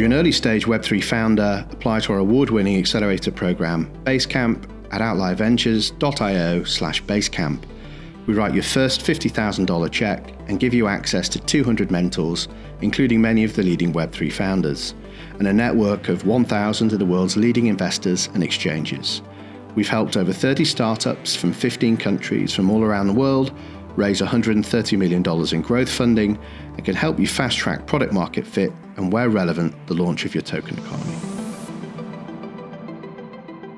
you're an early stage Web3 founder, apply to our award winning accelerator program, Basecamp at outlierventures.io slash Basecamp. We write your first $50,000 check and give you access to 200 mentors, including many of the leading Web3 founders, and a network of 1,000 of the world's leading investors and exchanges. We've helped over 30 startups from 15 countries from all around the world raise $130 million in growth funding and can help you fast track product market fit and, where relevant, the launch of your token economy.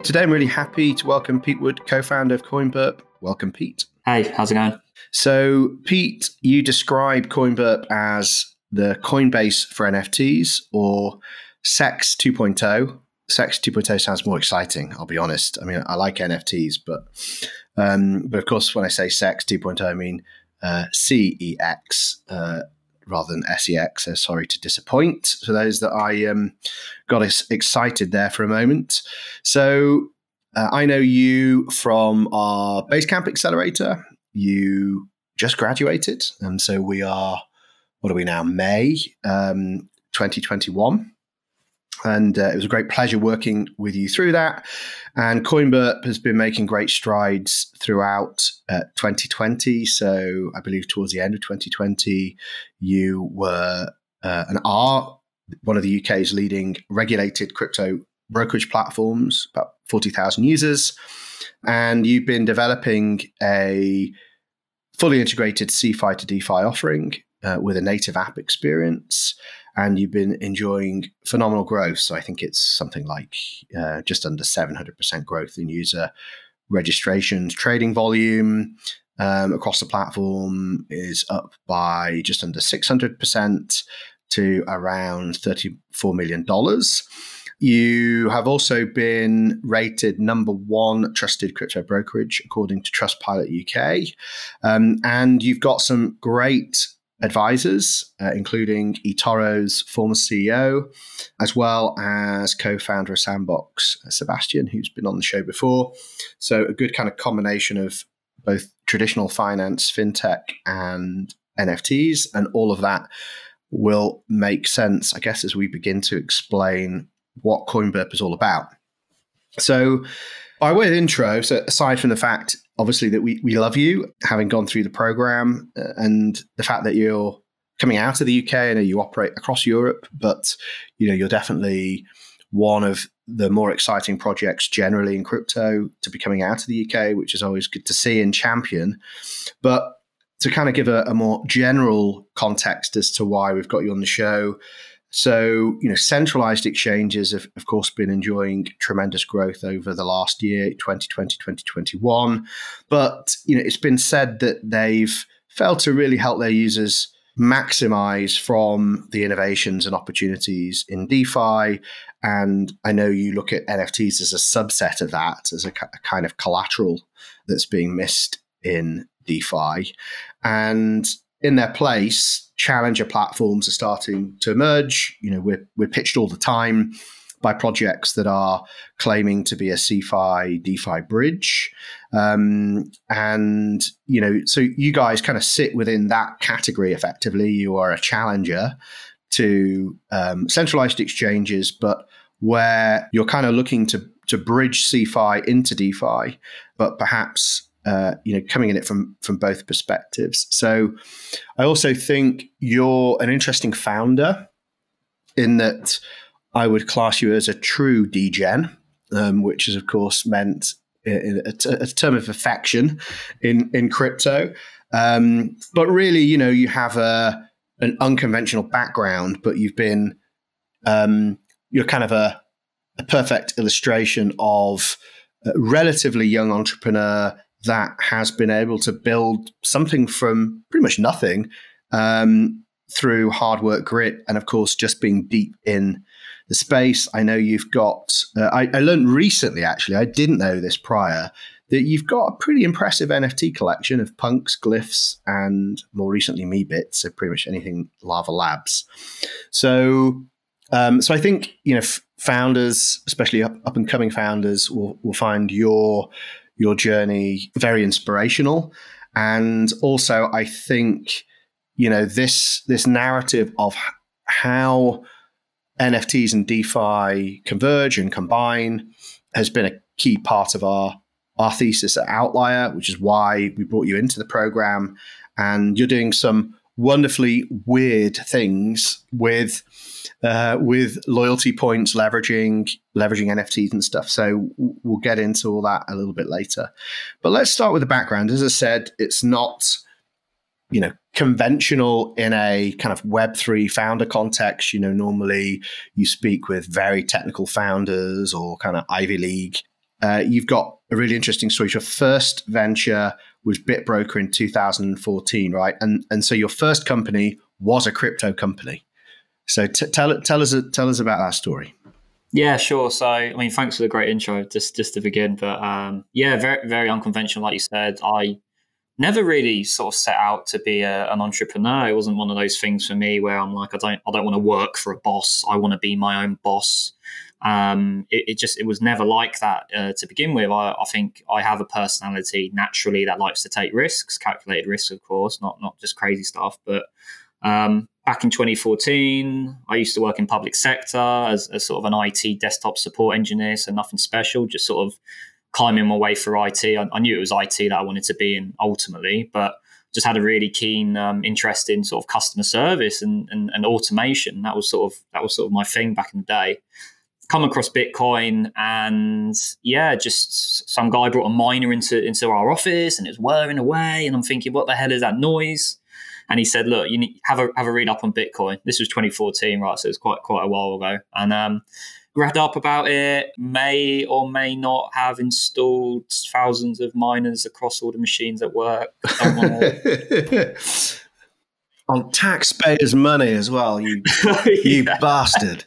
Today, I'm really happy to welcome Pete Wood, co founder of CoinBurp. Welcome, Pete. Hey, how's it going? So, Pete, you describe CoinBurp as the Coinbase for NFTs or SEX 2.0. SEX 2.0 sounds more exciting, I'll be honest. I mean, I like NFTs, but um, but of course, when I say SEX 2.0, I mean uh, CEX uh, rather than SEX. So sorry to disappoint for those that I um, got excited there for a moment. So uh, I know you from our Basecamp Accelerator. You just graduated, and so we are. What are we now? May um, 2021 and uh, it was a great pleasure working with you through that. And CoinBurp has been making great strides throughout uh, 2020. So I believe towards the end of 2020, you were uh, and are one of the UK's leading regulated crypto brokerage platforms, about 40,000 users. And you've been developing a fully integrated CeFi to DeFi offering uh, with a native app experience and you've been enjoying phenomenal growth. So I think it's something like uh, just under 700% growth in user registrations. Trading volume um, across the platform is up by just under 600% to around $34 million. You have also been rated number one trusted crypto brokerage according to Trustpilot UK. Um, and you've got some great advisors, uh, including eToro's former CEO, as well as co founder of Sandbox, uh, Sebastian, who's been on the show before. So, a good kind of combination of both traditional finance, fintech, and NFTs, and all of that will make sense, I guess, as we begin to explain what CoinBurp is all about. So, by way of intro, so aside from the fact obviously that we, we love you, having gone through the program, uh, and the fact that you're coming out of the UK and you operate across Europe, but you know you're definitely one of the more exciting projects generally in crypto to be coming out of the UK, which is always good to see and champion. But to kind of give a, a more general context as to why we've got you on the show, so, you know, centralized exchanges have, of course, been enjoying tremendous growth over the last year, 2020, 2021. But, you know, it's been said that they've failed to really help their users maximize from the innovations and opportunities in DeFi. And I know you look at NFTs as a subset of that, as a, a kind of collateral that's being missed in DeFi. And in their place, challenger platforms are starting to emerge. You know, we're we're pitched all the time by projects that are claiming to be a CeFi DeFi bridge, um, and you know, so you guys kind of sit within that category. Effectively, you are a challenger to um, centralized exchanges, but where you're kind of looking to to bridge CeFi into DeFi, but perhaps uh, you know, coming in it from from both perspectives. So, I also think you're an interesting founder in that I would class you as a true degen, um, which is of course meant a, a, term of affection in in crypto. Um, but really, you know, you have a an unconventional background, but you've been um, you're kind of a, a perfect illustration of a relatively young entrepreneur that has been able to build something from pretty much nothing um, through hard work, grit, and of course, just being deep in the space. I know you've got, uh, I, I learned recently, actually, I didn't know this prior, that you've got a pretty impressive NFT collection of punks, glyphs, and more recently, Meebits, so pretty much anything Larva Labs. So, um, so I think, you know, f- founders, especially up, up and coming founders, will, will find your your journey very inspirational. And also, I think, you know, this this narrative of how NFTs and DeFi converge and combine has been a key part of our our thesis at Outlier, which is why we brought you into the program. And you're doing some wonderfully weird things with uh, with loyalty points, leveraging leveraging NFTs and stuff. So we'll get into all that a little bit later. But let's start with the background. As I said, it's not you know conventional in a kind of web3 founder context you know normally you speak with very technical founders or kind of ivy league uh, you've got a really interesting story your first venture was bitbroker in 2014 right and and so your first company was a crypto company so t- tell tell us tell us about that story yeah, sure. So, I mean, thanks for the great intro. Just just to begin, but um, yeah, very very unconventional, like you said. I never really sort of set out to be a, an entrepreneur. It wasn't one of those things for me where I'm like, I don't, I don't want to work for a boss. I want to be my own boss. Um, it, it, just, it was never like that uh, to begin with. I, I, think I have a personality naturally that likes to take risks, calculated risks, of course, not not just crazy stuff. But um, back in 2014, I used to work in public sector as, as sort of an IT desktop support engineer, so nothing special, just sort of climbing my way through IT. I, I, knew it was IT that I wanted to be in ultimately, but just had a really keen um, interest in sort of customer service and, and, and, automation. That was sort of that was sort of my thing back in the day. Come across Bitcoin and yeah, just some guy brought a miner into into our office and it was whirring away, and I'm thinking, what the hell is that noise? And he said, look, you need have a have a read up on Bitcoin. This was 2014, right? So it's quite quite a while ago, and um, read up about it, may or may not have installed thousands of miners across all the machines at work. On taxpayers' money as well, you you bastard.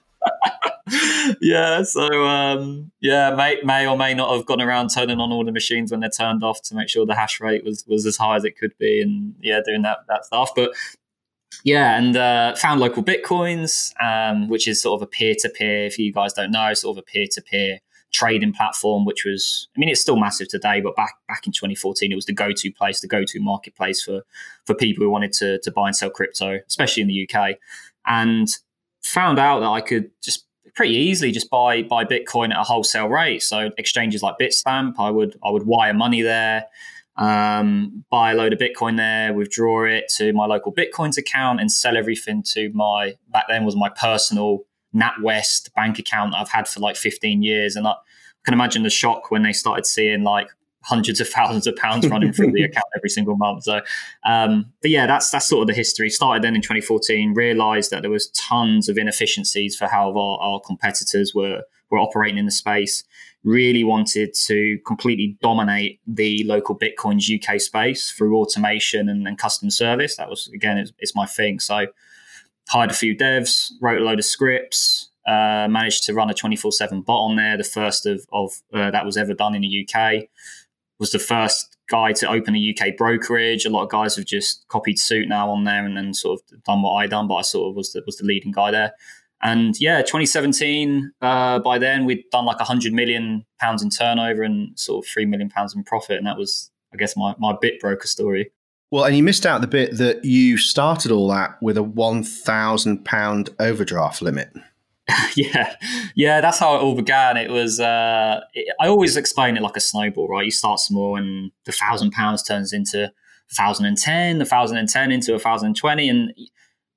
yeah, so um, yeah, may may or may not have gone around turning on all the machines when they're turned off to make sure the hash rate was was as high as it could be, and yeah, doing that that stuff. But yeah, and uh, found LocalBitcoins, um, which is sort of a peer to peer. If you guys don't know, sort of a peer to peer trading platform, which was, I mean, it's still massive today, but back back in 2014, it was the go to place, the go to marketplace for for people who wanted to to buy and sell crypto, especially in the UK. And found out that I could just pretty easily just buy buy Bitcoin at a wholesale rate. So exchanges like Bitstamp, I would I would wire money there um, buy a load of Bitcoin there, withdraw it to my LocalBitcoins account, and sell everything to my back then was my personal NatWest bank account I've had for like 15 years. And I can imagine the shock when they started seeing like hundreds of thousands of pounds running through the account every single month. So, um, but yeah, that's that's sort of the history. Started then in 2014, realised that there was tons of inefficiencies for how our, our competitors were were operating in the space really wanted to completely dominate the LocalBitcoins UK space through automation and, and customer service. That was, again, it's, it's, my thing. So, hired a few devs, wrote a load of scripts, uh, managed to run a 24 7 bot on there, the first of, of uh, that was ever done in the UK. Was the first guy to open a UK brokerage. A lot of guys have just copied suit now on there and then sort of done what I done, but I sort of was the, was the leading guy there. And yeah, 2017, uh, by then we'd done like 100 million pounds in turnover and sort of 3 million pounds in profit. And that was, I guess, my, my bit broker story. Well, and you missed out the bit that you started all that with a 1,000 pound overdraft limit. yeah, yeah, that's how it all began. It was, uh, it, I always explain it like a snowball, right? You start small and the thousand pounds turns into 1,010, the 1,010 into a 1,020. And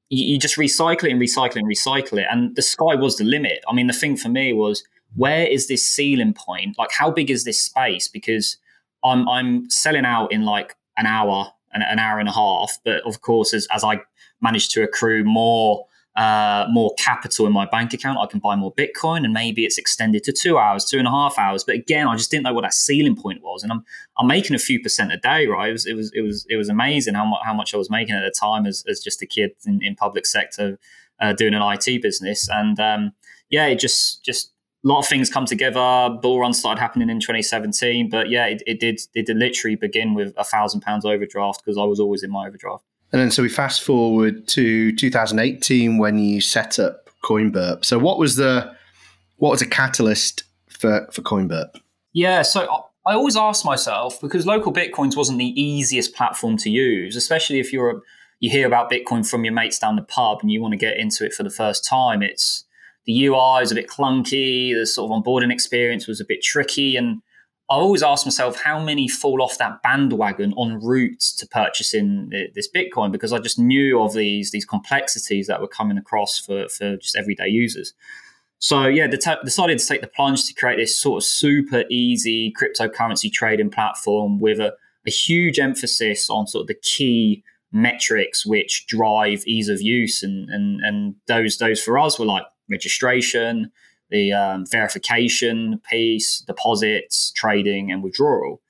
you, you just recycle it and recycle it and recycle it. And the sky was the limit. I mean, the thing for me was where is this ceiling point? Like, how big is this space? Because I'm I'm selling out in like an hour, an, an hour and a half. But of course, as as I manage to accrue more uh, more capital in my bank account, I can buy more Bitcoin, and maybe it's extended to two hours, two and a half hours. But again, I just didn't know what that ceiling point was, and I'm I'm making a few percent a day, right? It was it was it was it was amazing how much how much I was making at the time as, as just a kid in, in public sector uh, doing an IT business, and um, yeah, it just just a lot of things come together. Bull run started happening in 2017, but yeah, it, it did it did literally begin with a thousand pounds overdraft because I was always in my overdraft. And then so we fast forward to 2018 when you set up CoinBurp. So what was the what was a catalyst for for CoinBurp? Yeah, so I always ask myself because LocalBitcoins wasn't the easiest platform to use, especially if you're a, you hear about Bitcoin from your mates down the pub and you want to get into it for the first time. It's the UI was a bit clunky, the sort of onboarding experience was a bit tricky. And I always ask myself how many fall off that bandwagon en route to purchasing this Bitcoin because I just knew of these these complexities that were coming across for, for just everyday users. So yeah, decided to take the plunge to create this sort of super easy cryptocurrency trading platform with a, a huge emphasis on sort of the key metrics which drive ease of use and and and those those for us were like registration, the um, verification piece, deposits, trading, and withdrawal.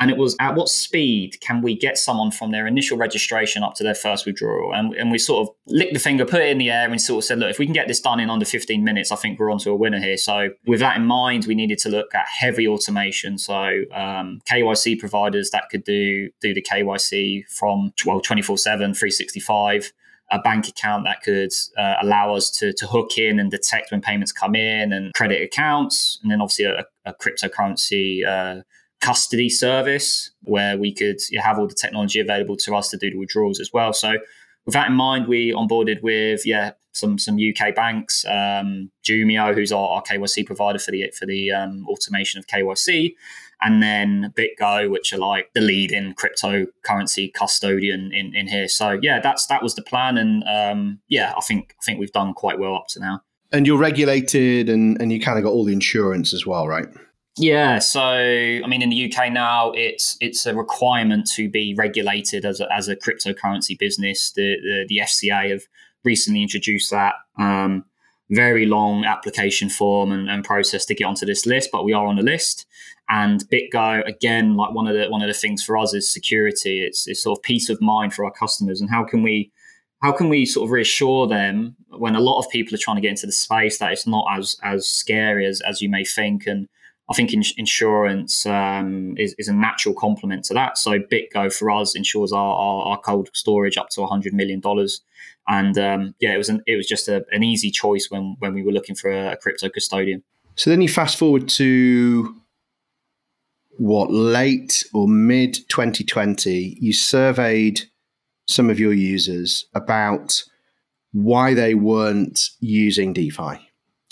And it was at what speed can we get someone from their initial registration up to their first withdrawal? And, and we sort of licked the finger, put it in the air, and sort of said, look, if we can get this done in under 15 minutes, I think we're onto a winner here. So, with that in mind, we needed to look at heavy automation. So, um, KYC providers that could do do the KYC from well 24 7, 365 a bank account that could uh, allow us to, to hook in and detect when payments come in and credit accounts. And then obviously a, a cryptocurrency uh, custody service where we could have all the technology available to us to do the withdrawals as well. So with that in mind, we onboarded with yeah some some UK banks, um, Jumio, who's our, our, KYC provider for the for the um, automation of KYC, and then BitGo, which are like the leading cryptocurrency custodian in, in here. So yeah, that's that was the plan, and um, yeah, I think I think we've done quite well up to now. And you're regulated, and and you kind of got all the insurance as well, right? Yeah, so I mean, in the UK now, it's it's a requirement to be regulated as a, as a cryptocurrency business. The, the, the FCA have recently introduced that um, very long application form and, and, process to get onto this list, but we are on the list. And BitGo, again, like one of the one of the things for us is security. It's it's sort of peace of mind for our customers, and how can we how can we sort of reassure them when a lot of people are trying to get into the space that it's not as as scary as as you may think and I think in, insurance um, is, is, a natural complement to that. So BitGo for us ensures our, our, our cold storage up to $100 million. And um, yeah, it was an, it was just a, an easy choice when, when we were looking for a, a crypto custodian. So then you fast forward to what late or mid 2020, you surveyed some of your users about why they weren't using DeFi.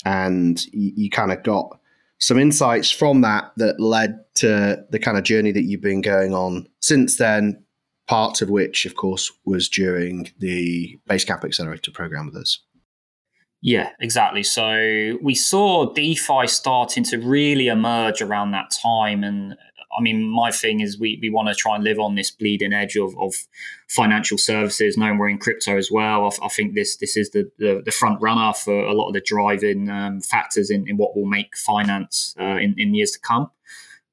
And you, you kind of got some insights from that that led to the kind of journey that you've been going on since then. Part of which, of course, was during the Basecamp Accelerator program with us. Yeah, exactly. So we saw DeFi starting to really emerge around that time, and I mean, my thing is we, we want to try and live on this bleeding edge of, of financial services, knowing we're in crypto as well. I, I think this this is the, the, the, front runner for a lot of the driving um, factors in, in what will make finance uh, in, in years to come.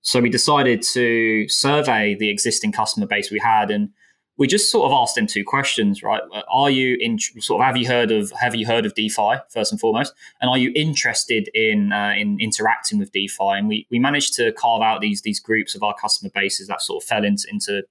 So we decided to survey the existing customer base we had and we just sort of asked them two questions, right? Are you in sort of have you heard of have you heard of DeFi first and foremost, and are you interested in uh, in interacting with DeFi? And we we managed to carve out these these groups of our customer bases that sort of fell into into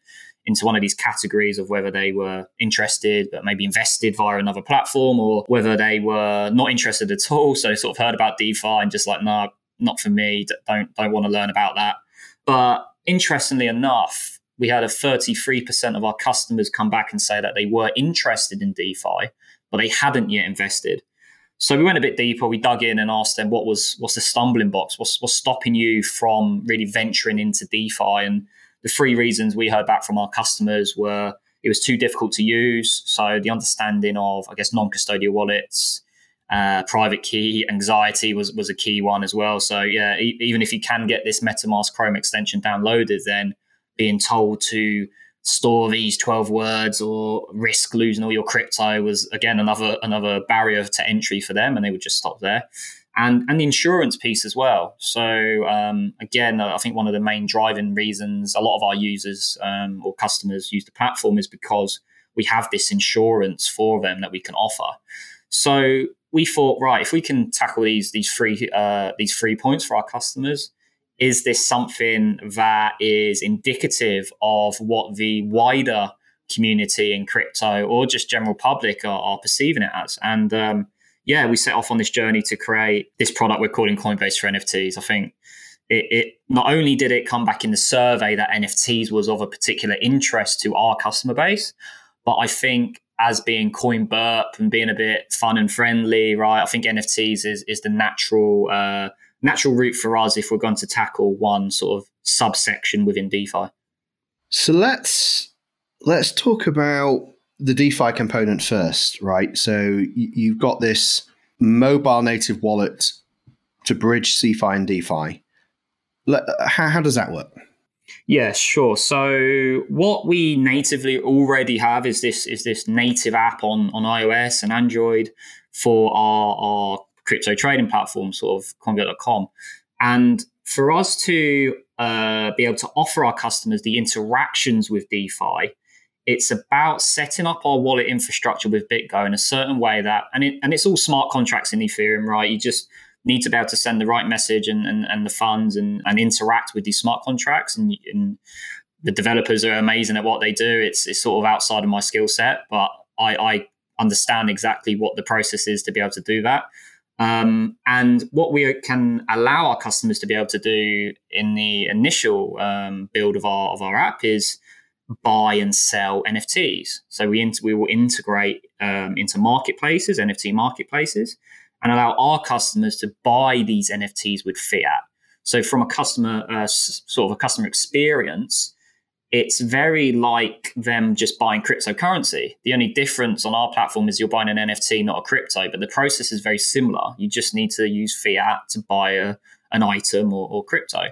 into one of these categories of whether they were interested but maybe invested via another platform or whether they were not interested at all so sort of heard about defi and just like no not for me don't don't want to learn about that but interestingly enough we had a 33% of our customers come back and say that they were interested in DeFi, but they hadn't yet invested. So we went a bit deeper. We dug in and asked them what was what's the stumbling blocks? What's what's stopping you from really venturing into DeFi? And the three reasons we heard back from our customers were it was too difficult to use. So the understanding of I guess non-custodial wallets, uh, private key anxiety was was a key one as well. So yeah, e- even if you can get this MetaMask Chrome extension downloaded, then being told to store these 12 words or risk losing all your crypto was again another another barrier to entry for them and they would just stop there. And and the insurance piece as well. So um, again i think one of the main driving reasons a lot of our users um, or customers use the platform is because we have this insurance for them that we can offer. So we thought right if we can tackle these these three uh, these three points for our customers is this something that is indicative of what the wider community in crypto or just general public are, are perceiving it as? And um, yeah, we set off on this journey to create this product we're calling Coinbase for NFTs. I think it, it, not only did it come back in the survey that NFTs was of a particular interest to our customer base, but I think as being CoinBurp and being a bit fun and friendly, right? I think NFTs is is the natural uh, natural route for us if we're going to tackle one sort of subsection within DeFi. So let's let's talk about the DeFi component first, right? So you've got this mobile native wallet to bridge CeFi and DeFi. How, how does that work? Yeah, sure. So what we natively already have is this is this native app on on iOS and Android for our, our crypto trading platform, sort of CoinBurp.com. And for us to uh, be able to offer our customers the interactions with DeFi, it's about setting up our wallet infrastructure with BitGo in a certain way that, and it, and it's all smart contracts in Ethereum, right? You just need to be able to send the right message and, and, and the funds and, and interact with these smart contracts. And, and the developers are amazing at what they do. It's, it's sort of outside of my skill set, but I, I understand exactly what the process is to be able to do that. Um, and what we can allow our customers to be able to do in the initial um, build of our of our app is buy and sell NFTs. So we we will integrate um, into marketplaces, NFT marketplaces, and allow our customers to buy these NFTs with fiat. So from a customer uh, sort of a customer experience, it's very like them just buying cryptocurrency. The only difference on our platform is you're buying an NFT, not a crypto, but the process is very similar. You just need to use fiat to buy a, an item or, or crypto.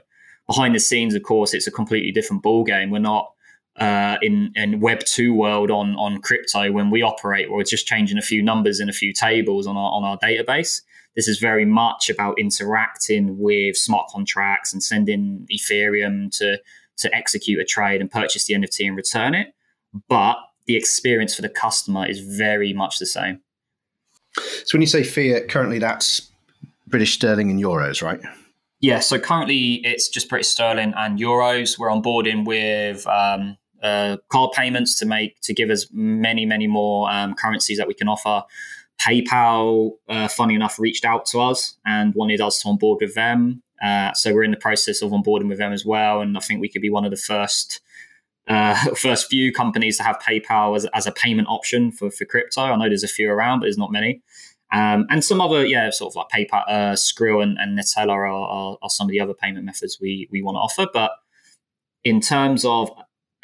Behind the scenes, of course, it's a completely different ball game. We're not uh, in in Web two world on on crypto when we operate. We're just changing a few numbers in a few tables on our on our database. This is very much about interacting with smart contracts and sending Ethereum to to execute a trade and purchase the NFT and return it. But the experience for the customer is very much the same. So when you say fiat, currently that's British sterling and euros, right? Yeah, so currently it's just British sterling and euros. We're onboarding with um, uh, card payments to make to give us many, many more um, currencies that we can offer. PayPal, uh, funny enough, reached out to us and wanted us to onboard with them. Uh, so we're in the process of onboarding with them as well, and I think we could be one of the first uh, first few companies to have PayPal as, as a payment option for, for crypto. I know there's a few around, but there's not many. Um, and some other, yeah, sort of like PayPal, uh, Skrill, and, and are, are, are, some of the other payment methods we we want to offer. But in terms of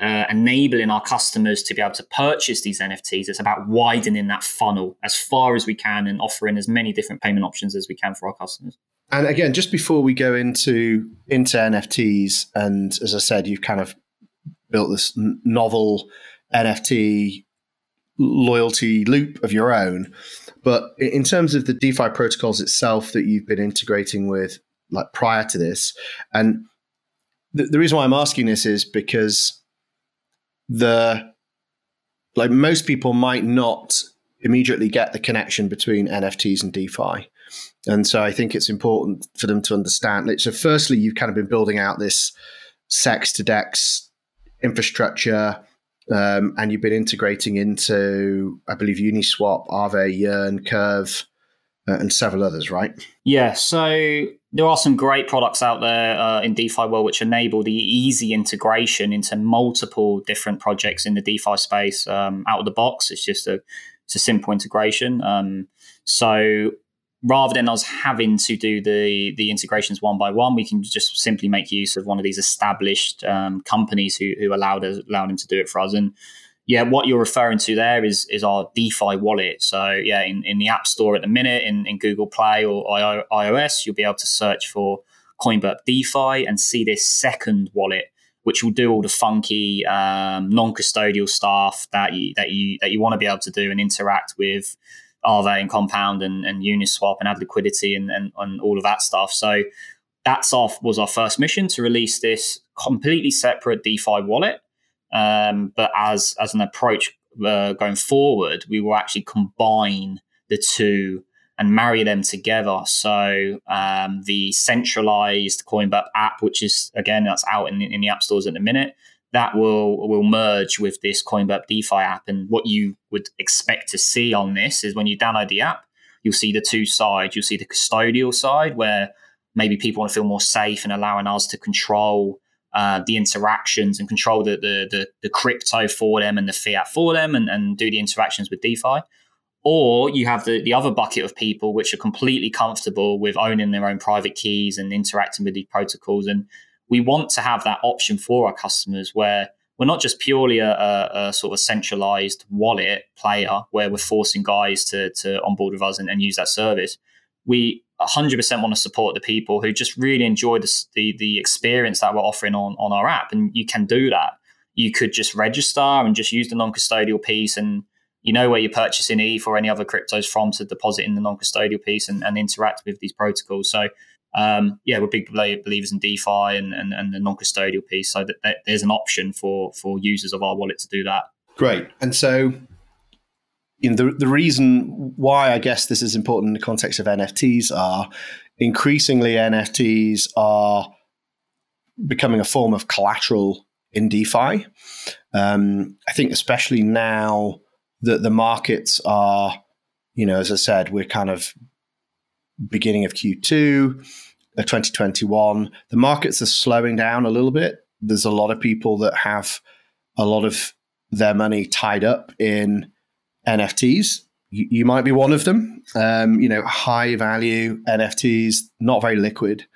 uh, enabling our customers to be able to purchase these NFTs, it's about widening that funnel as far as we can and offering as many different payment options as we can for our customers. And again, just before we go into into NFTs, and as I said, you've kind of built this novel NFT loyalty loop of your own. But in terms of the DeFi protocols itself that you've been integrating with, like prior to this, and the, the reason why I'm asking this is because the like most people might not immediately get the connection between NFTs and DeFi. And so I think it's important for them to understand. So, firstly, you've kind of been building out this CEX to DEX infrastructure, um, and you've been integrating into, I believe, Uniswap, Aave, Yearn, Curve, uh, and several others, right? Yeah. So there are some great products out there uh, in DeFi world which enable the easy integration into multiple different projects in the DeFi space um, out of the box. It's just a it's a simple integration. Um, so rather than us having to do the the integrations one by one, we can just simply make use of one of these established um, companies who who allowed us allowed to do it for us. And yeah, what you're referring to there is is our DeFi wallet. So yeah, in, in the App Store at the minute, in, in Google Play or iOS, you'll be able to search for CoinBurp DeFi and see this second wallet, which will do all the funky um, non-custodial stuff that you that you that you want to be able to do and interact with Aave and Compound and, and Uniswap and add liquidity and, and, and all of that stuff. So that's off was our first mission to release this completely separate DeFi wallet um, but as as an approach uh, going forward, we will actually combine the two and marry them together. So um, the centralized CoinBurp app, which is again that's out in, in the app stores at the minute, that will will merge with this CoinBurp DeFi app. And what you would expect to see on this is when you download the app, you'll see the two sides. You'll see the custodial side where maybe people want to feel more safe and allowing us to control uh, the interactions and control the, the, the the crypto for them and the fiat for them and, and do the interactions with DeFi. Or you have the, the other bucket of people which are completely comfortable with owning their own private keys and interacting with these protocols. And we want to have that option for our customers where we're not just purely a, a, a sort of centralized wallet player where we're forcing guys to, to onboard with us and, and use that service. We 100% want to support the people who just really enjoy the, the, the experience that we're offering on, on our app. And you can do that. You could just register and just use the non custodial piece and you know where you're purchasing ETH or any other cryptos from to deposit in the non-custodial piece and, and interact with these protocols. So um, yeah, we're big believers in DeFi and, and, and the non-custodial piece. So that, there's an option for for users of our wallet to do that. Great. And so you know the the reason why I guess this is important in the context of NFTs are increasingly NFTs are becoming a form of collateral in DeFi. Um, I think especially now that the markets are, you know, as I said, we're kind of beginning of Q2 of 2021. The markets are slowing down a little bit. There's a lot of people that have a lot of their money tied up in NFTs. You, you might be one of them. Um, you know, high value NFTs, not very liquid.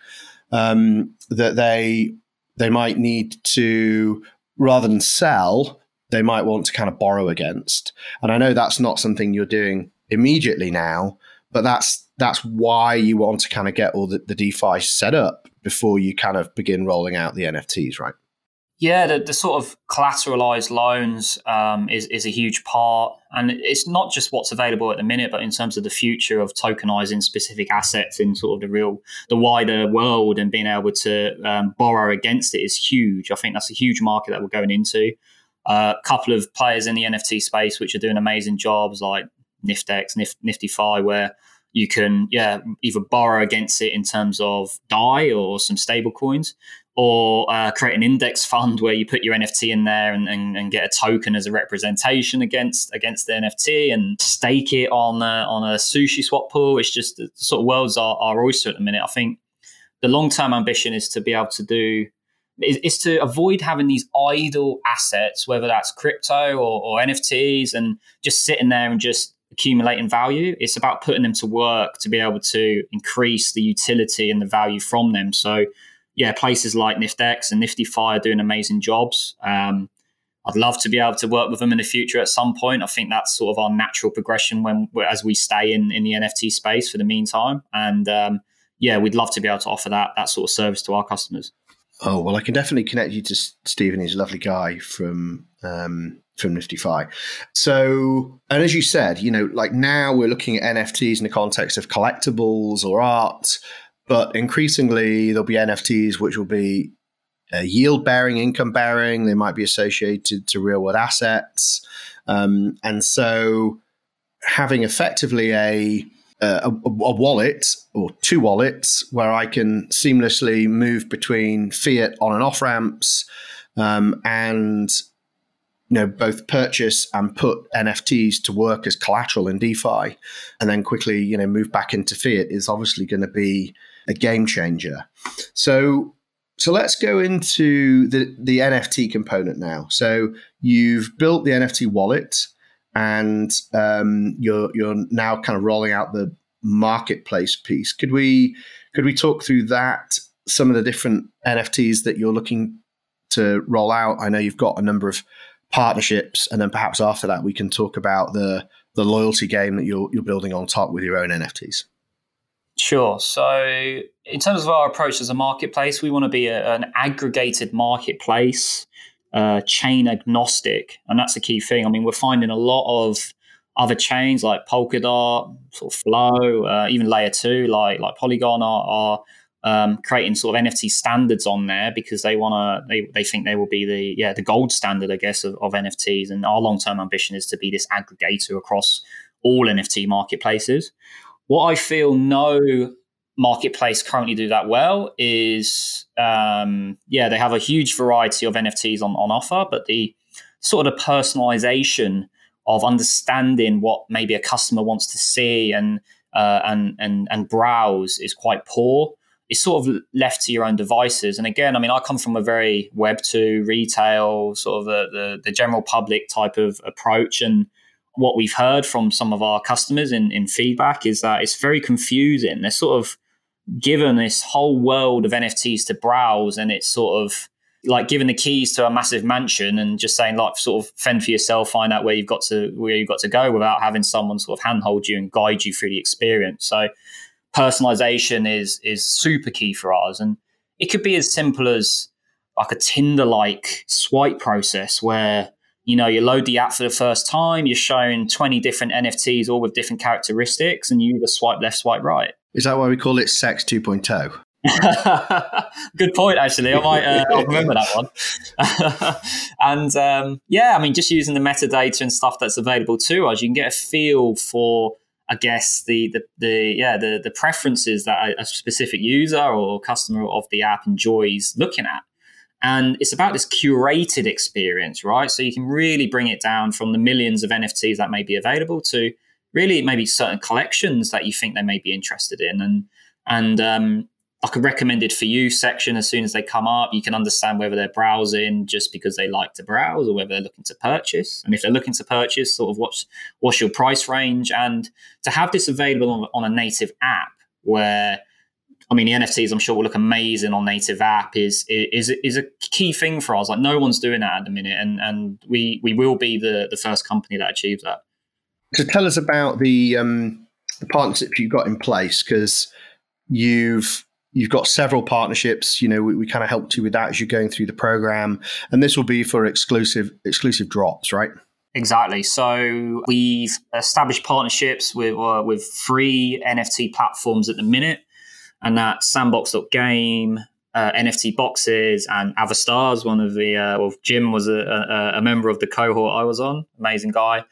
Um, that they they might need to rather than sell they might want to kind of borrow against. And I know that's not something you're doing immediately now, but that's that's why you want to kind of get all the, the DeFi set up before you kind of begin rolling out the NFTs, right? Yeah, the, the sort of collateralized loans um, is, is a huge part. And it's not just what's available at the minute, but in terms of the future of tokenizing specific assets in sort of the real, the wider world and being able to um, borrow against it is huge. I think that's a huge market that we're going into. A uh, couple of players in the NFT space which are doing amazing jobs, like Niftex, Nif- Nifty-Fi, where you can yeah either borrow against it in terms of DAI or some stable coins, or uh, create an index fund where you put your NFT in there and, and, and, get a token as a representation against against the NFT and stake it on a, on a SushiSwap pool. It's just the sort of world's our, our oyster at the minute. I think the long term ambition is to be able to do is, is, to avoid having these idle assets, whether that's crypto or, or NFTs, and just sitting there and just accumulating value. It's about putting them to work to be able to increase the utility and the value from them. So, yeah, places like Niftex and Nifty-Fi are doing amazing jobs. Um, I'd love to be able to work with them in the future at some point. I think that's sort of our natural progression when as we stay in, in the NFT space for the meantime. And um, yeah, we'd love to be able to offer that that sort of service to our customers. Oh well, I can definitely connect you to Stephen. He's a lovely guy from um, from Nifty-Fi. So, and as you said, you know, like now we're looking at NFTs in the context of collectibles or art, but increasingly there'll be NFTs which will be uh, yield bearing, income bearing. They might be associated to real world assets, um, and so having effectively a a, a, wallet or two wallets where I can seamlessly move between fiat on and off ramps um, and you know both purchase and put NFTs to work as collateral in DeFi, and then quickly you know move back into fiat is obviously going to be a game changer. So so let's go into the the NFT component now. So you've built the NFT wallet and um, you're you're now kind of rolling out the marketplace piece. Could we could we talk through that? Some of the different NFTs that you're looking to roll out. I know you've got a number of partnerships, and then perhaps after that we can talk about the the loyalty game that you're you're building on top with your own NFTs. Sure. So, in terms of our approach as a marketplace, we want to be a, an aggregated marketplace uh, chain agnostic, and that's a key thing. I mean, we're finding a lot of other chains like Polkadot, sort of Flow, uh, even Layer Two, like like Polygon, are, are um, creating sort of NFT standards on there because they want to. They, they think they will be the yeah the gold standard, I guess, of, of NFTs. And our long term ambition is to be this aggregator across all NFT marketplaces. What I feel no marketplace currently do that well is um, yeah they have a huge variety of nfts on, on offer but the sort of the personalization of understanding what maybe a customer wants to see and uh, and and and browse is quite poor it's sort of left to your own devices. And again, I mean, I come from a very Web two retail sort of the, the, the general public type of approach, and what we've heard from some of our customers in, in feedback is that it's very confusing. They're sort of given this whole world of NFTs to browse, and it's sort of like giving the keys to a massive mansion and just saying like sort of fend for yourself, find out where you've got to where you've got to go without having someone sort of handhold you and guide you through the experience. So personalization is is super key for us, and it could be as simple as like a Tinder like swipe process where you know you load the app for the first time, you're shown twenty different NFTs all with different characteristics, and you either swipe left, swipe right. Is that why we call it Sex 2.0? Good point, actually. I might uh, I'll remember that one. and um, yeah, I mean, just using the metadata and stuff that's available to us, you can get a feel for I guess the the, the yeah the the preferences that a, specific user or customer of the app enjoys looking at. And it's about this curated experience, right? So you can really bring it down from the millions of NFTs that may be available to really maybe certain collections that you think they may be interested in. And and um, like a recommended for you section as soon as they come up. You can understand whether they're browsing just because they like to browse or whether they're looking to purchase. And if they're looking to purchase, sort of what's what's your price range? And to have this available on, on a native app where I mean, the NFTs I'm sure will look amazing on native app is is is a key thing for us. Like no one's doing that at the minute, and and we we will be the the first company that achieves that. So tell us about the um, the partnerships you've got in place because you've you've got several partnerships. You know, we, we kind of helped you with that as you're going through the program, and this will be for exclusive exclusive drops, right? Exactly. So we've established partnerships with uh, with free NFT platforms at the minute, and that's Sandbox.game, uh, NFT boxes, and Avastars. One of the uh, well, Jim was a, a, a member of the cohort I was on. Amazing guy.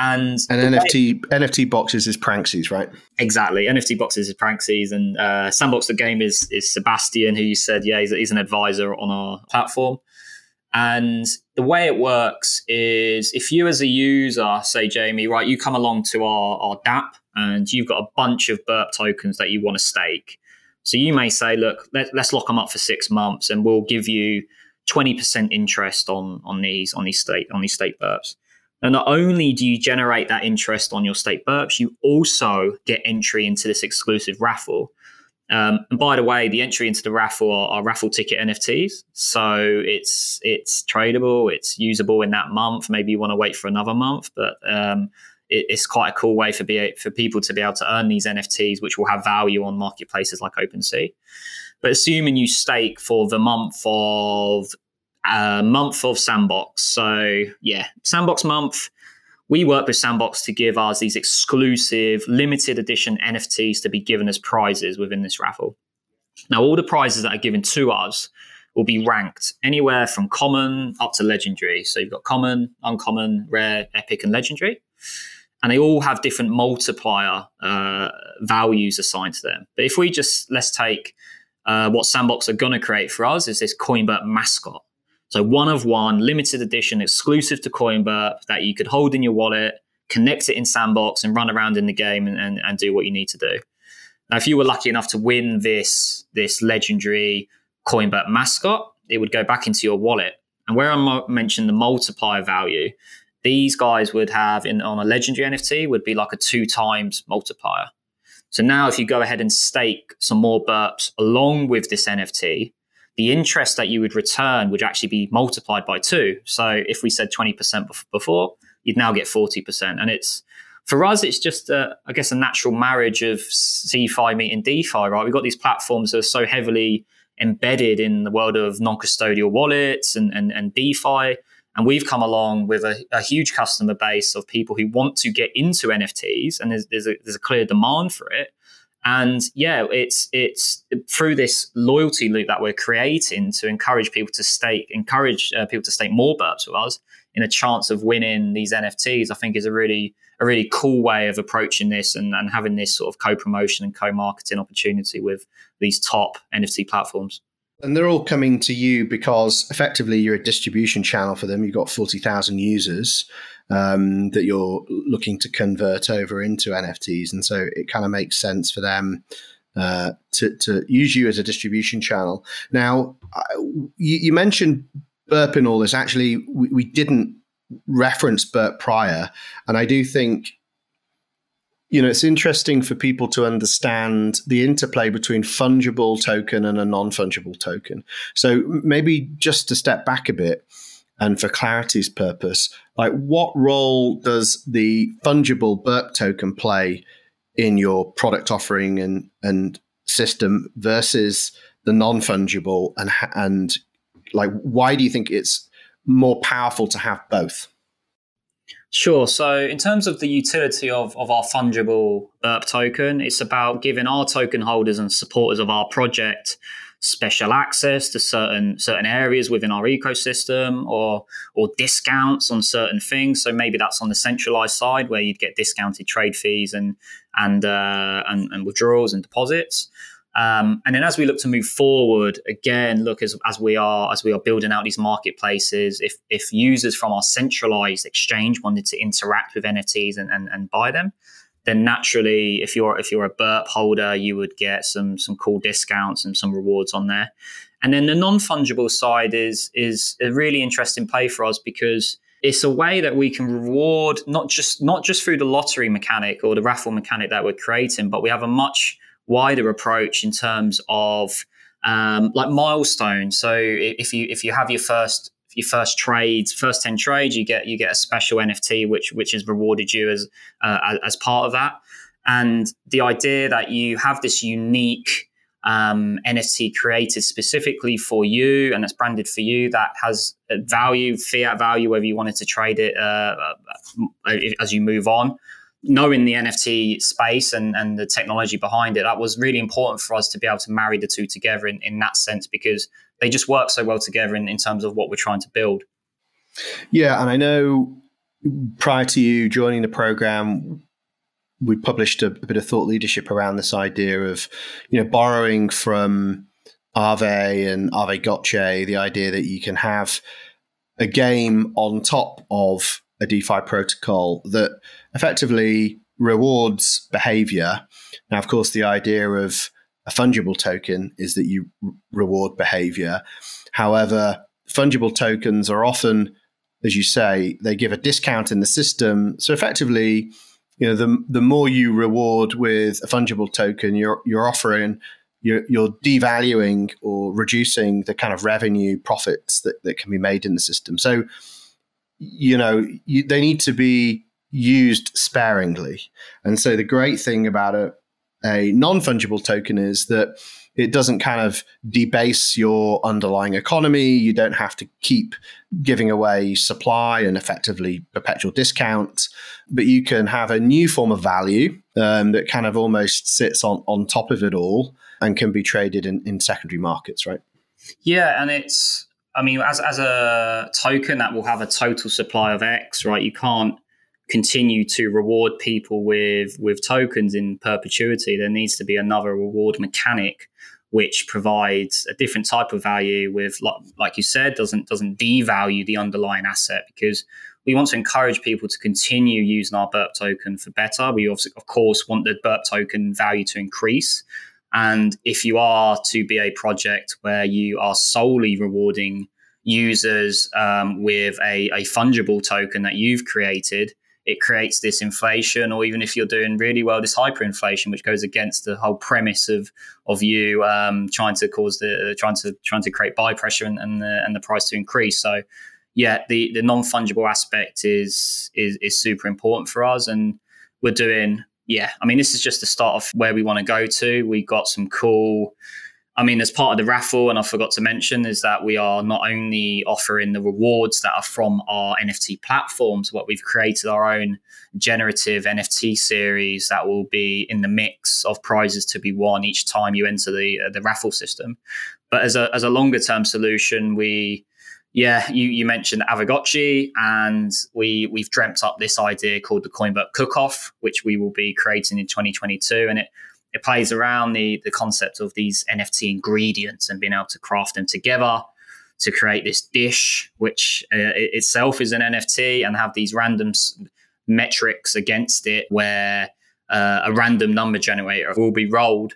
And, and NFT NFT boxes is Pranksy's, right? Exactly. NFT boxes is Pranksy's, and uh, Sandbox the game is is Sebastian, who you said, yeah, he's, he's an advisor on our platform. And the way it works is if you as a user, say Jamie, right, you come along to our, our DApp and you've got a bunch of burp tokens that you want to stake. So you may say, look, let, us lock them up for six months and we'll give you 20% interest on, on these on these state on these state burps. And not only do you generate that interest on your state burps, you also get entry into this exclusive raffle. Um, and by the way, the entry into the raffle are, are, raffle ticket NFTs, so it's it's tradable, it's usable in that month. Maybe you want to wait for another month, but um, it, it's quite a cool way for be, for people to be able to earn these NFTs, which will have value on marketplaces like OpenSea. But assuming you stake for the month of a month of Sandbox. So, yeah, Sandbox month. We work with Sandbox to give us these exclusive limited edition NFTs to be given as prizes within this raffle. Now, all the prizes that are given to us will be ranked anywhere from common up to legendary. So you've got common, uncommon, rare, epic, and legendary. And they all have different multiplier uh, values assigned to them. But if we just let's take uh, what Sandbox are going to create for us is this CoinBurp mascot. So one of one, limited edition, exclusive to CoinBurp that you could hold in your wallet, connect it in Sandbox, and run around in the game and, and, and do what you need to do. Now, if you were lucky enough to win this this legendary CoinBurp mascot, it would go back into your wallet. And where I mentioned the multiplier value, these guys would have in on a legendary NFT would be like a two times multiplier. So now, if you go ahead and stake some more burps along with this NFT, the interest that you would return would actually be multiplied by two. So if we said 20% before, you'd now get 40%. And it's, for us, it's just, a, I guess, a natural marriage of CeFi meeting DeFi, right? We've got these platforms that are so heavily embedded in the world of non-custodial wallets and, and, and DeFi. And we've come along with a, a, huge customer base of people who want to get into NFTs, and there's, there's, a, there's a clear demand for it. And yeah, it's it's through this loyalty loop that we're creating to encourage people to stake, encourage uh, people to stake more burps with us in a chance of winning these NFTs. I think is a really a really cool way of approaching this and, and having this sort of co-promotion and co-marketing opportunity with these top NFT platforms. And they're all coming to you because effectively you're a distribution channel for them. You've got 40,000 users um, that you're looking to convert over into NFTs. And so it kind of makes sense for them uh, to, to use you as a distribution channel. Now, you, you mentioned Burp in all this. Actually, we, we didn't reference Burp prior, and I do think you know, it's interesting for people to understand the interplay between fungible token and a non-fungible token. So maybe just to step back a bit and for clarity's purpose, like what role does the fungible Burp token play in your product offering and and system versus the non-fungible and and like why do you think it's more powerful to have both? Sure. So, in terms of the utility of, of our fungible Burp token, it's about giving our token holders and supporters of our project special access to certain certain areas within our ecosystem, or or discounts on certain things. So maybe that's on the centralized side where you'd get discounted trade fees and and uh, and, and withdrawals and deposits. Um, and then as we look to move forward, again, look as, as we are as we are building out these marketplaces, if if users from our centralized exchange wanted to interact with NFTs and, and, and buy them, then naturally, if you're if you're a burp holder, you would get some some cool discounts and some rewards on there. And then the non-fungible side is is a really interesting play for us because it's a way that we can reward not just not just through the lottery mechanic or the raffle mechanic that we're creating, but we have a much wider approach in terms of um, like milestones. So if you if you have your first your first trades, first ten trades, you get you get a special NFT which which is rewarded you as uh, as part of that. And the idea that you have this unique um, NFT created specifically for you and it's branded for you that has value, fiat value, whether you wanted to trade it uh, uh as you move on knowing the NFT space and, and the technology behind it, that was really important for us to be able to marry the two together in, in that sense because they just work so well together in, in terms of what we're trying to build. Yeah, and I know prior to you joining the program, we published a, a bit of thought leadership around this idea of, you know, borrowing from Aave and Aavegotchi, the idea that you can have a game on top of a DeFi protocol that effectively rewards behavior. Now, of course, the idea of a fungible token is that you reward behavior. However, fungible tokens are often, as you say, they give a discount in the system. So effectively, you know, the the more you reward with a fungible token, you're you're offering you're, you're devaluing or reducing the kind of revenue profits that, that can be made in the system. So, you know, you, they need to be used sparingly. And so the great thing about a, a non fungible token is that it doesn't kind of debase your underlying economy. You don't have to keep giving away supply and effectively perpetual discounts, but you can have a new form of value um, that kind of almost sits on, on top of it all and can be traded in, in secondary markets, right? Yeah, and it's I mean, as as a token that will have a total supply of X, right? You can't continue to reward people with with tokens in perpetuity, there needs to be another reward mechanic which provides a different type of value with like you said doesn't doesn't devalue the underlying asset because we want to encourage people to continue using our burp token for better. We of course want the burp token value to increase. And if you are to be a project where you are solely rewarding users um, with a, a fungible token that you've created it creates this inflation, or even if you're doing really well, this hyperinflation, which goes against the whole premise of of you um, trying to cause the trying to trying to create buy pressure and, and the and the price to increase. So yeah, the the non fungible aspect is is is super important for us, and we're doing yeah. I mean, this is just the start of where we want to go to. We got some cool I mean, as part of the raffle, and I forgot to mention, is that we are not only offering the rewards that are from our NFT platforms, but we've created our own generative NFT series that will be in the mix of prizes to be won each time you enter the uh, the raffle system. But as a as a longer term solution, we yeah, you, you mentioned Aave and we we've dreamt up this idea called the CoinBurp Cook Off, which we will be creating in 2022, and it it plays around the the concept of these NFT ingredients and being able to craft them together to create this dish, which uh, itself is an NFT, and have these random metrics against it, where uh, a random number generator will be rolled,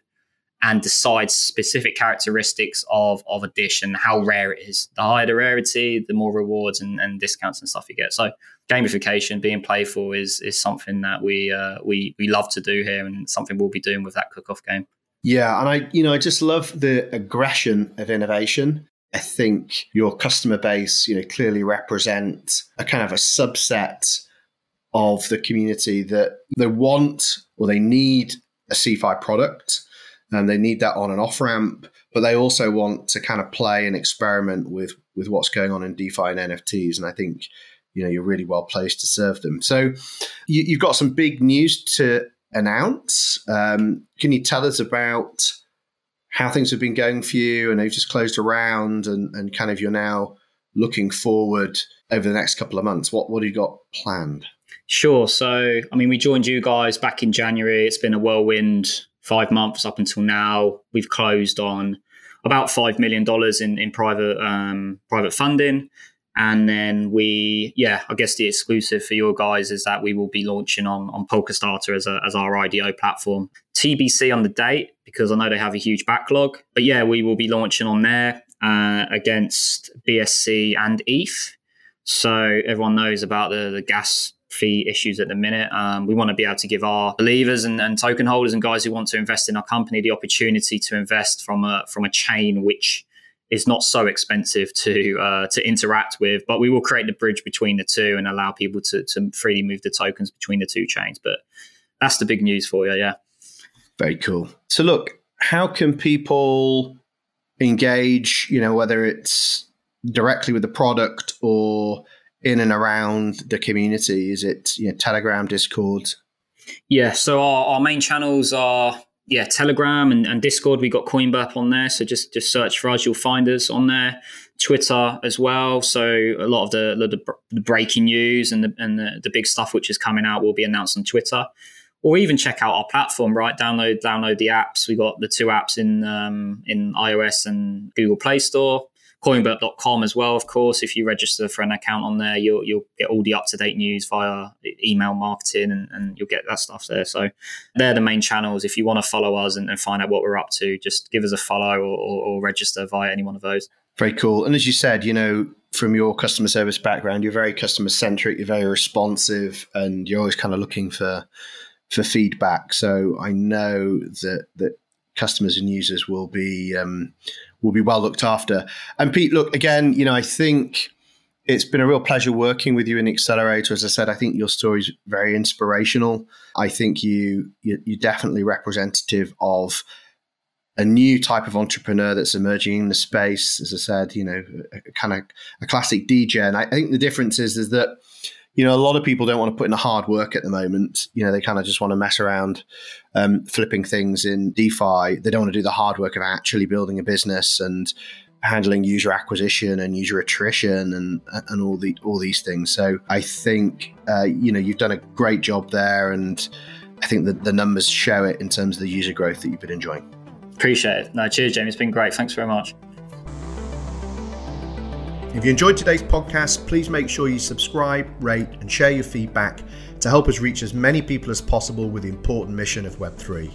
and decides specific characteristics of, of a dish and how rare it is. The higher the rarity, the more rewards and, and discounts and stuff you get. So gamification, being playful is is something that we uh, we we love to do here and something we'll be doing with that cook-off game. Yeah, and I you know I just love the aggression of innovation. I think your customer base, you know, clearly represent a kind of a subset of the community that they want or they need a CeFi product and they need that on and off ramp, but they also want to kind of play and experiment with with what's going on in DeFi and NFTs. And I think you know you're really well placed to serve them. So you, have got some big news to announce. Um, can you tell us about how things have been going for you? And they've just closed around, and, and kind of you're now looking forward over the next couple of months. What what have you got planned? Sure. So, I mean, we joined you guys back in January. It's been a whirlwind five months up until now. We've closed on about five million dollars in in private um, private funding. And then we, yeah, I guess the exclusive for your guys is that we will be launching on on Polkastarter as a, as our IDO platform. TBC on the date because I know they have a huge backlog. But yeah, we will be launching on there uh, against BSC and ETH. So everyone knows about the the gas fee issues at the minute. Um, we want to be able to give our believers and, and, token holders and guys who want to invest in our company the opportunity to invest from a from a chain which is not so expensive to uh, to interact with. But we will create the bridge between the two and allow people to to freely move the tokens between the two chains. But that's the big news for you, yeah. Very cool. So look, how can people engage? You know, whether it's directly with the product or in and around the community? Is it you know, Telegram, Discord? Yeah, so our, our main channels are yeah Telegram and, and Discord. We got CoinBurp on there, so just just search for us, you'll find us on there. Twitter as well. So a lot of the the, the breaking news and the and the, the big stuff which is coming out will be announced on Twitter. Or even check out our platform, right? Download download the apps. We got the two apps in um, in iOS and Google Play Store coinburp.com as well, of course. If you register for an account on there, you'll, you'll get all the up to date news via email marketing and, and, you'll get that stuff there. So they're the main channels. If you want to follow us and, and find out what we're up to, just give us a follow or, or, or register via any one of those. Very cool. And as you said, you know, from your customer service background, you're very customer centric, you're very responsive, and you're always kind of looking for for feedback. So I know that that customers and users will be um, will be well looked after. And Pete, look again. You know, I think it's been a real pleasure working with you in Accelerator. As I said, I think your story is very inspirational. I think you, you you're definitely representative of a new type of entrepreneur that's emerging in the space. As I said, you know, a, a kind of a classic DJ. And I, I think the difference is is that you know, a lot of people don't want to put in the hard work at the moment. You know, they kind of just want to mess around um, flipping things in DeFi. They don't want to do the hard work of actually building a business and handling user acquisition and user attrition and and all the all these things. So I think uh, you know you've done a great job there, and I think that the numbers show it in terms of the user growth that you've been enjoying. Appreciate it. No, cheers, Jamie. It's been great. Thanks very much. If you enjoyed today's podcast, please make sure you subscribe, rate, and share your feedback to help us reach as many people as possible with the important mission of Web3.